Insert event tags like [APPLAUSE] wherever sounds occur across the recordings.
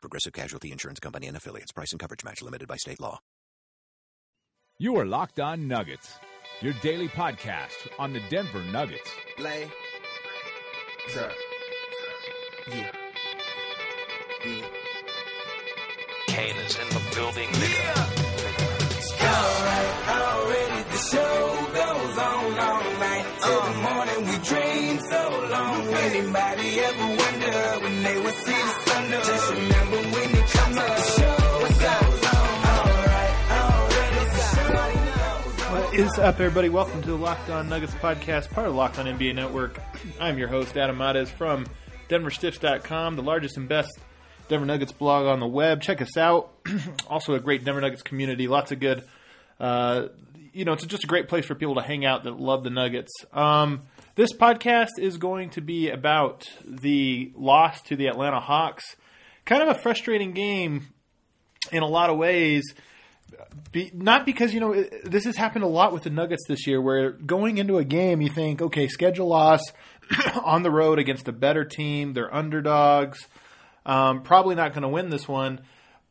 Progressive Casualty Insurance Company and affiliates. Price and coverage match limited by state law. You are Locked On Nuggets, your daily podcast on the Denver Nuggets. Lay. Sir. Yeah. Yeah. Kane is in the building. Yeah, Alright, already the show goes on all night. Till the morning we dream so long. Anybody ever wonder they see the sun? up? Just remember when it comes to the show goes on. Alright, already the show What is up, everybody? Welcome to the Locked On Nuggets podcast, part of Locked On NBA Network. I'm your host, Adam Mares from DenverStiffs.com, the largest and best Denver Nuggets blog on the web. Check us out. [CLEARS THROAT] also, a great Denver Nuggets community. Lots of good, uh, you know, it's just a great place for people to hang out that love the Nuggets. Um, this podcast is going to be about the loss to the Atlanta Hawks. Kind of a frustrating game in a lot of ways. Be, not because you know it- this has happened a lot with the Nuggets this year, where going into a game you think, okay, schedule loss [CLEARS THROAT] on the road against a better team, they're underdogs, um, probably not going to win this one.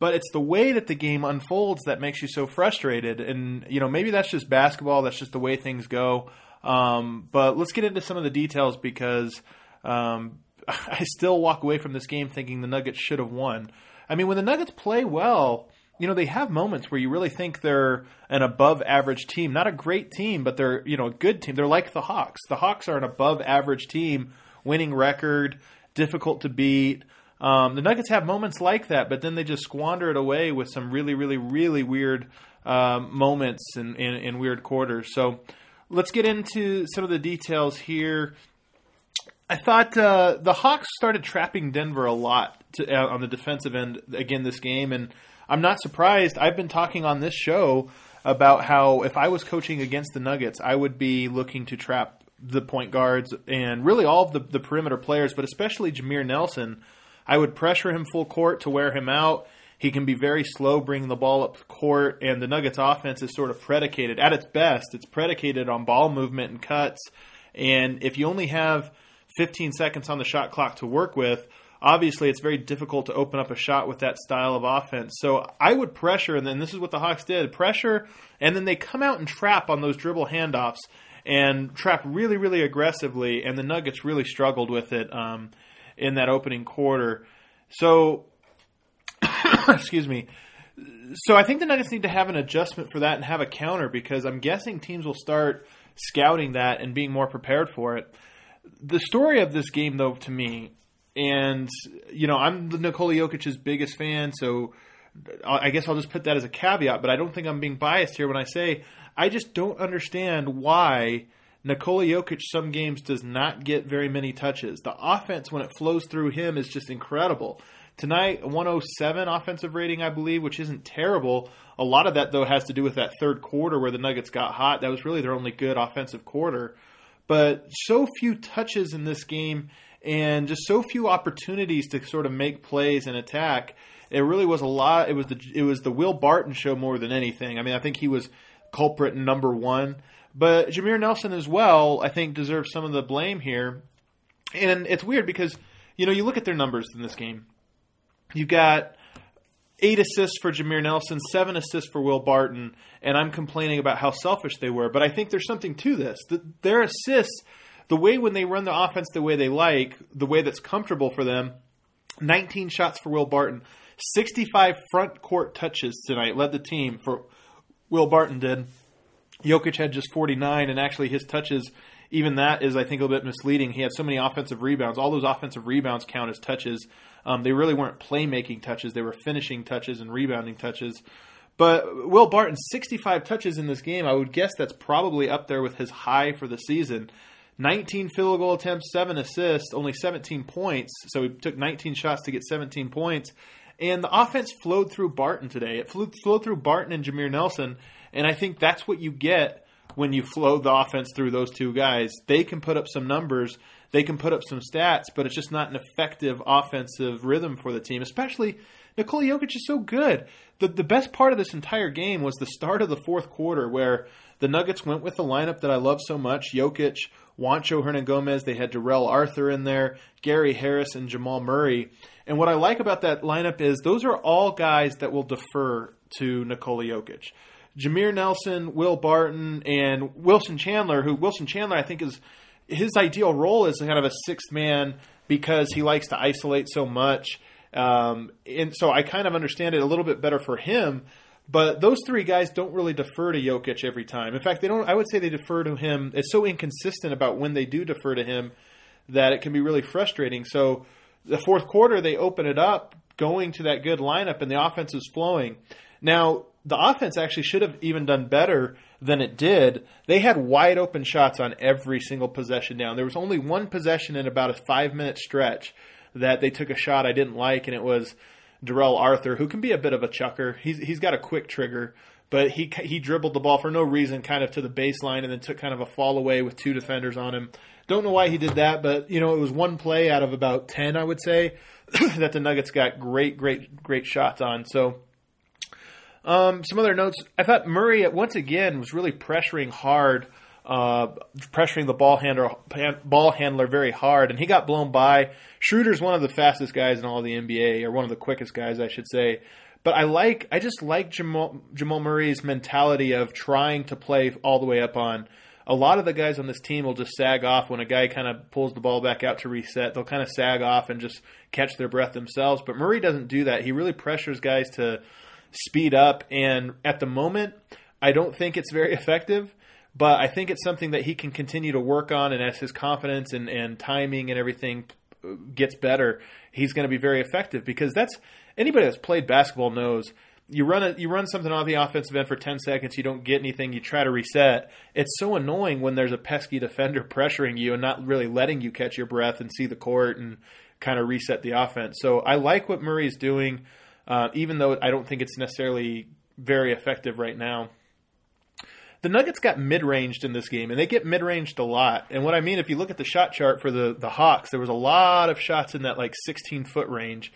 But it's the way that the game unfolds that makes you so frustrated, and you know maybe that's just basketball, that's just the way things go. Um, but let's get into some of the details because um, [LAUGHS] I still walk away from this game thinking the Nuggets should have won. I mean, when the Nuggets play well, you know, they have moments where you really think they're an above average team. Not a great team, but they're, you know, a good team. They're like the Hawks. The Hawks are an above average team, winning record, difficult to beat. Um, the Nuggets have moments like that, but then they just squander it away with some really, really, really weird um, moments and in, in, in weird quarters. So let's get into some of the details here. I thought uh, the Hawks started trapping Denver a lot to, uh, on the defensive end again this game, and I'm not surprised. I've been talking on this show about how if I was coaching against the Nuggets, I would be looking to trap the point guards and really all of the, the perimeter players, but especially Jameer Nelson. I would pressure him full court to wear him out. He can be very slow bringing the ball up court, and the Nuggets' offense is sort of predicated, at its best, it's predicated on ball movement and cuts. And if you only have 15 seconds on the shot clock to work with, obviously it's very difficult to open up a shot with that style of offense. So I would pressure, and then this is what the Hawks did pressure, and then they come out and trap on those dribble handoffs and trap really, really aggressively, and the Nuggets really struggled with it um, in that opening quarter. So, [COUGHS] excuse me. So I think the Nuggets need to have an adjustment for that and have a counter because I'm guessing teams will start scouting that and being more prepared for it the story of this game, though, to me, and you know, I'm the Nikola Jokic's biggest fan, so I guess I'll just put that as a caveat. But I don't think I'm being biased here when I say I just don't understand why Nikola Jokic some games does not get very many touches. The offense when it flows through him is just incredible. Tonight, 107 offensive rating, I believe, which isn't terrible. A lot of that, though, has to do with that third quarter where the Nuggets got hot. That was really their only good offensive quarter but so few touches in this game and just so few opportunities to sort of make plays and attack. It really was a lot. It was the it was the Will Barton show more than anything. I mean, I think he was culprit number one, but Jameer Nelson as well. I think deserves some of the blame here. And it's weird because you know you look at their numbers in this game. You've got eight assists for Jameer Nelson, seven assists for Will Barton, and I'm complaining about how selfish they were. But I think there's something to this. The, their assists, the way when they run the offense the way they like, the way that's comfortable for them, 19 shots for Will Barton, 65 front court touches tonight, led the team for Will Barton did. Jokic had just 49, and actually his touches, even that is, I think, a little bit misleading. He had so many offensive rebounds. All those offensive rebounds count as touches. Um, they really weren't playmaking touches; they were finishing touches and rebounding touches. But Will Barton, 65 touches in this game. I would guess that's probably up there with his high for the season. 19 field goal attempts, seven assists, only 17 points. So he took 19 shots to get 17 points. And the offense flowed through Barton today. It flew, flowed through Barton and Jameer Nelson, and I think that's what you get when you flow the offense through those two guys. They can put up some numbers, they can put up some stats, but it's just not an effective offensive rhythm for the team, especially Nikola Jokic is so good. The the best part of this entire game was the start of the fourth quarter where the Nuggets went with the lineup that I love so much: Jokic, Juancho Hernangomez. They had Darrell Arthur in there, Gary Harris, and Jamal Murray. And what I like about that lineup is those are all guys that will defer to Nikola Jokic. Jameer Nelson, Will Barton, and Wilson Chandler, who Wilson Chandler I think is his ideal role is kind of a sixth man because he likes to isolate so much. Um, and so I kind of understand it a little bit better for him. But those three guys don't really defer to Jokic every time. In fact, they don't. I would say they defer to him. It's so inconsistent about when they do defer to him that it can be really frustrating. So the fourth quarter, they open it up, going to that good lineup, and the offense is flowing. Now the offense actually should have even done better than it did. They had wide open shots on every single possession down. There was only one possession in about a five minute stretch that they took a shot I didn't like, and it was Darrell Arthur, who can be a bit of a chucker. He's he's got a quick trigger, but he he dribbled the ball for no reason, kind of to the baseline, and then took kind of a fall away with two defenders on him. Don't know why he did that, but you know it was one play out of about ten, I would say, [CLEARS THROAT] that the Nuggets got great, great, great shots on. So. Um, some other notes. I thought Murray once again was really pressuring hard uh, pressuring the ball handler ball handler very hard, and he got blown by. Schroeder's one of the fastest guys in all the NBA, or one of the quickest guys, I should say. But I like, I just like Jamal, Jamal Murray's mentality of trying to play all the way up on. A lot of the guys on this team will just sag off when a guy kind of pulls the ball back out to reset. They'll kind of sag off and just catch their breath themselves. But Murray doesn't do that. He really pressures guys to speed up. And at the moment, I don't think it's very [LAUGHS] effective but I think it's something that he can continue to work on, and as his confidence and, and timing and everything gets better, he's going to be very effective because that's anybody that's played basketball knows you run a, you run something on the offensive end for 10 seconds, you don't get anything, you try to reset. It's so annoying when there's a pesky defender [LAUGHS] pressuring you and not really letting you catch your breath and see the court and kind of reset the offense. So I like what Murray's doing, uh, even though I don't think it's necessarily very effective right now the Nuggets got mid ranged in this game, and they get mid ranged a lot. And what I mean, if you look at the shot chart for the the Hawks, there was a lot of shots in that like 16 foot range.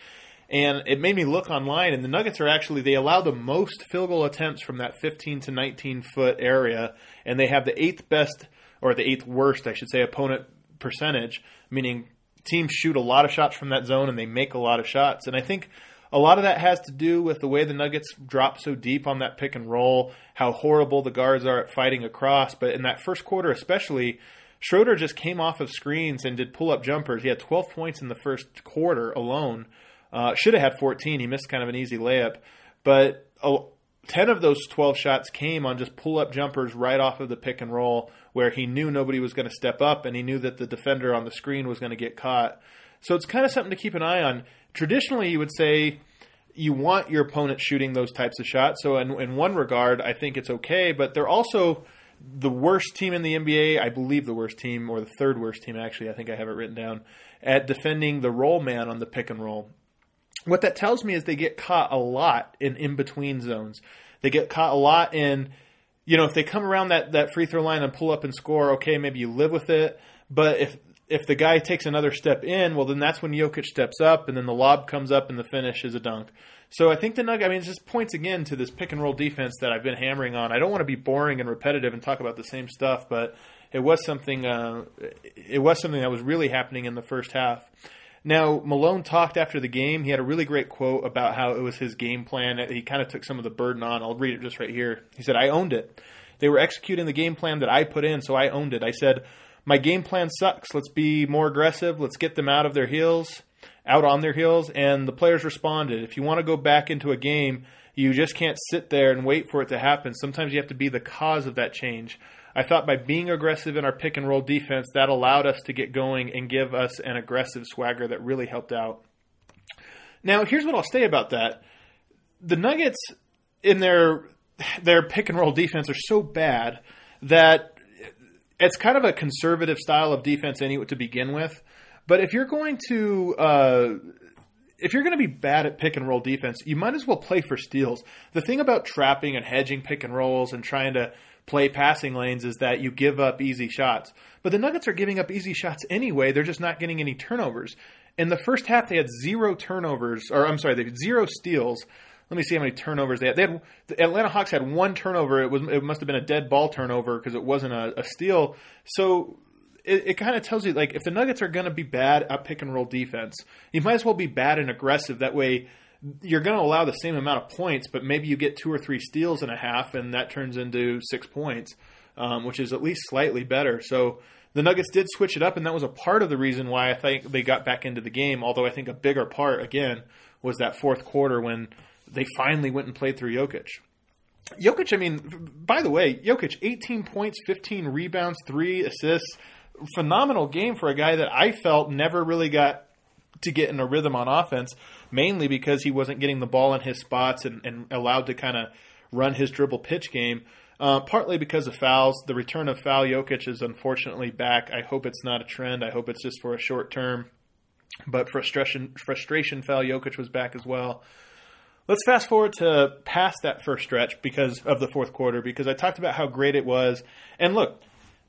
And it made me look online, and the Nuggets are actually they allow the most field goal attempts from that 15 to 19 foot area, and they have the eighth best or the eighth worst, I should say, opponent percentage, meaning teams shoot a lot of shots from that zone and they make a lot of shots. And I think a lot of that has to do with the way the Nuggets drop so deep on that pick and roll, how horrible the guards are at fighting across. But in that first quarter, especially, Schroeder just came off of screens and did pull up jumpers. He had 12 points in the first quarter alone. Uh, should have had 14. He missed kind of an easy layup. But uh, 10 of those 12 shots came on just pull up jumpers right off of the pick and roll where he knew nobody was going to step up and he knew that the defender on the screen was going to get caught. So it's kind of something to keep an eye on traditionally you would say you want your opponent shooting those types of shots. So in, in one regard, I think it's okay, but they're also the worst team in the NBA, I believe the worst team, or the third worst team, actually, I think I have it written down, at defending the roll man on the pick and roll. What that tells me is they get caught a lot in in between zones. They get caught a lot in, you know, if they come around that, that free throw line and pull up and score, okay, maybe you live with it. But if if the guy takes another step in, well, then that's when Jokic steps up, and then the lob comes up, and the finish is a dunk. So I think the Nuggets. I mean, it just points again to this pick and roll defense that I've been hammering on. I don't want to be boring and repetitive and talk about the same stuff, but it was something. Uh, it was something that was really happening in the first half. Now Malone talked after the game. He had a really great quote about how it was his game plan. He kind of took some of the burden on. I'll read it just right here. He said, "I owned it. They were executing the game plan that I put in, so I owned it. I said." my game plan sucks. Let's be more aggressive. Let's get them out of their heels, out on their heels. And the players responded. If you want to go back into a game, you just can't sit there and wait for it to happen. Sometimes you have to be the cause of that change. I thought by being aggressive in our pick and roll defense, that allowed us to get going and give us an aggressive swagger that really helped out. Now, here's what I'll say about that. The Nuggets in their their pick and roll defense are so bad that it's kind of a conservative style of defense anyway to begin with. But if you're going to uh, if you're going to be bad at pick and roll defense, you might as well play for steals. The thing about trapping and hedging pick and rolls and trying to play passing lanes is that you give up easy shots. But the Nuggets are giving up easy shots anyway. They're just not getting any turnovers. In the first half, they had zero turnovers, or I'm sorry, they had zero steals. Let me see how many turnovers they had. They had the Atlanta Hawks had one turnover. It was it must have been a dead ball turnover because it wasn't a, a steal. So it, it kind of tells you like if the Nuggets are going to be bad at pick and roll defense, you might as well be bad and aggressive. That way, you're going to allow the same amount of points, but maybe you get two or three steals and a half, and that turns into six points, um, which is at least slightly better. So the Nuggets did switch it up, and that was a part of the reason why I think they got back into the game. Although I think a bigger part again was that fourth quarter when they finally went and played through Jokic. Jokic, I mean, by the way, Jokic, 18 points, 15 rebounds, three assists. Phenomenal game for a guy that I felt never really got to get in a rhythm on offense, mainly because he wasn't getting the ball in his spots and, and allowed to kind of run his dribble pitch game. Uh, partly because of fouls. The return of foul Jokic is unfortunately back. I hope it's not a trend. I hope it's just for a short term. But frustration, frustration foul Jokic was back as well. Let's fast forward to past that first stretch because of the fourth quarter, because I talked about how great it was. And look,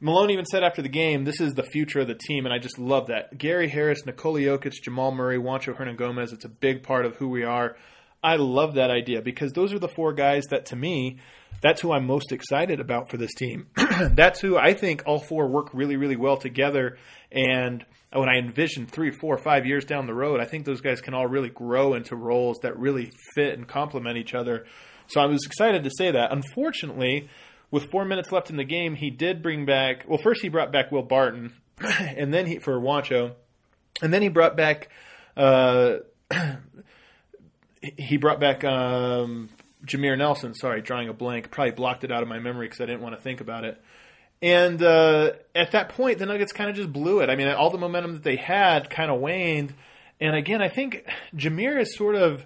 Malone even said after the game, this is the future of the team, and I just love that. Gary Harris, Nikola Jokic, Jamal Murray, Juancho Hernangomez, it's a big part of who we are. I love that idea because those are the four guys that, to me, that's who I'm most excited about for this team. [CLEARS THROAT] that's who I think all four work really, really well together. And when I envision three, four, five years down the road, I think those guys can all really grow into roles that really fit and complement each other. So I was excited to say that. Unfortunately, with four minutes left in the game, he did bring back. Well, first he brought back Will Barton, [CLEARS THROAT] and then he for Juancho, and then he brought back. Uh, [CLEARS THROAT] he brought back um, Jameer Nelson. Sorry, drawing a blank. Probably blocked it out of my memory because I didn't want to think about it. And uh, at that point, the Nuggets kind of just blew it. I mean, all the momentum that they had kind of waned. And again, I think Jameer is sort of.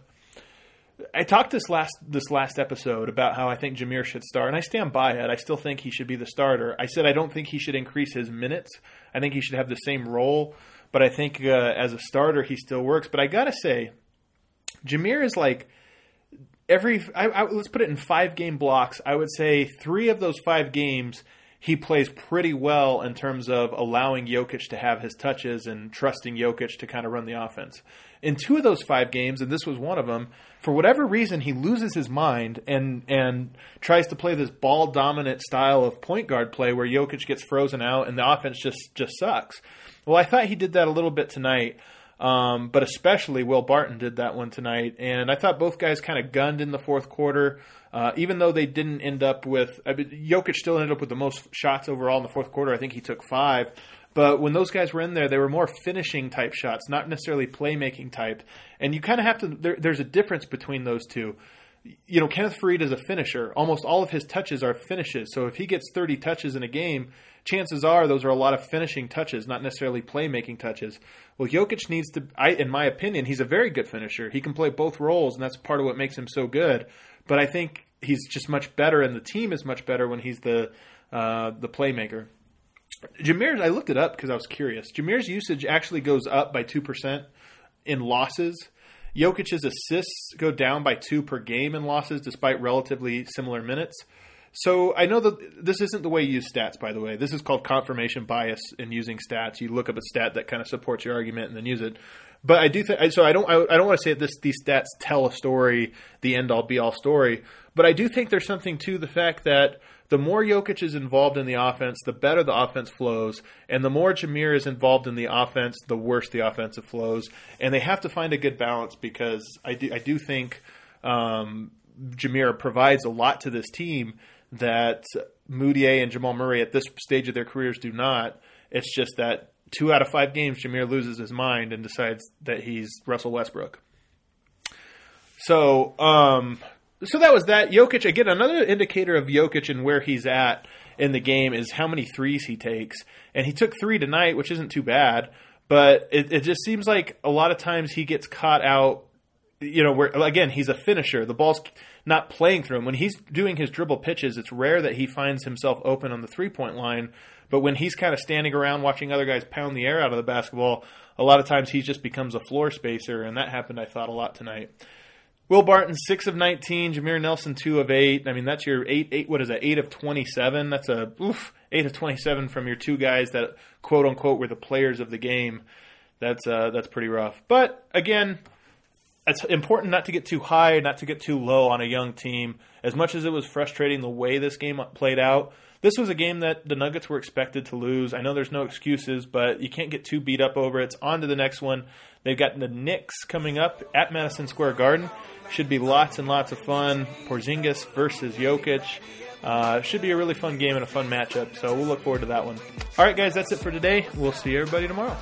I talked this last this last episode about how I think Jameer should start, and I stand by it. I still think he should be the starter. I said I don't think he should increase his minutes. I think he should have the same role, but I think uh, as a starter he still works. But I gotta say, Jameer is like every. I, I, let's put it in five game blocks. I would say three of those five games he plays pretty well in terms of allowing Jokic to have his touches and trusting Jokic to kind of run the offense. In two of those five games, and this was one of them, for whatever reason, he loses his mind and and tries to play this ball dominant style of point guard play where Jokic gets frozen out and the offense just just sucks. Well, I thought he did that a little bit tonight. Um, but especially Will Barton did that one tonight, and I thought both guys kind of gunned in the fourth quarter. Uh, even though they didn't end up with, I mean, Jokic still ended up with the most shots overall in the fourth quarter. I think he took five. But when those guys were in there, they were more finishing type shots, not necessarily playmaking type. And you kind of have to. There, there's a difference between those two. You know, Kenneth Faried is a finisher. Almost all of his touches are finishes. So if he gets 30 touches in a game, chances are those are a lot of finishing touches, not necessarily playmaking touches. Well, Jokic needs to, I, in my opinion, he's a very good finisher. He can play both roles, and that's part of what makes him so good. But I think he's just much better, and the team is much better when he's the uh, the playmaker. Jameer's, I looked it up because I was curious. Jameer's usage actually goes up by two percent in losses. Jokic's assists go down by two per game in losses, despite relatively similar minutes. So I know that this isn't the way you use stats, by the way. This is called confirmation bias in using stats. You look up a stat that kind of supports your argument and then use it. But I do think so. I don't. I, I don't want to say that this these stats tell a story, the end all be all story. But I do think there's something to the fact that the more Jokic is involved in the offense, the better the offense flows, and the more Jameer is involved in the offense, the worse the offensive flows. And they have to find a good balance because I do. I do think um, Jameer provides a lot to this team that Mudiay and Jamal Murray at this stage of their careers do not. It's just that two out of five games, Jameer loses his mind and decides that he's Russell Westbrook. So, um, so that was that. Jokic again, another indicator of Jokic and where he's at in the game is how many threes he takes, and he took three tonight, which isn't too bad. But it, it just seems like a lot of times he gets caught out. You know, where again he's a finisher. The ball's not playing through him. When he's doing his dribble pitches, it's rare that he finds himself open on the three point line. But when he's kind of standing around watching other guys pound the air out of the basketball, a lot of times he just becomes a floor spacer, and that happened, I thought, a lot tonight. Will Barton, six of nineteen. Jameer Nelson, two of eight. I mean, that's your eight. Eight. What is that? Eight of twenty-seven. That's a oof. Eight of twenty-seven from your two guys that quote unquote were the players of the game. That's uh, that's pretty rough. But again, it's important not to get too high, not to get too low on a young team. As much as it was frustrating the way this game played out, this was a game that the Nuggets were expected to lose. I know there's no excuses, but you can't get too beat up over it. It's on to the next one. They've got the Knicks coming up at Madison Square Garden. Should be lots and lots of fun. Porzingis versus Jokic. Uh, should be a really fun game and a fun matchup. So we'll look forward to that one. All right, guys, that's it for today. We'll see everybody tomorrow.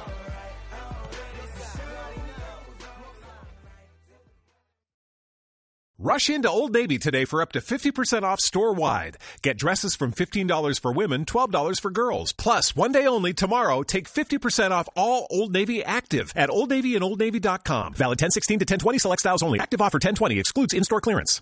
Rush into Old Navy today for up to 50% off store wide. Get dresses from $15 for women, $12 for girls. Plus, one day only tomorrow, take 50% off all Old Navy active at Old Navy and OldNavy.com. Valid 1016 to 1020 select styles only. Active offer 1020 excludes in store clearance.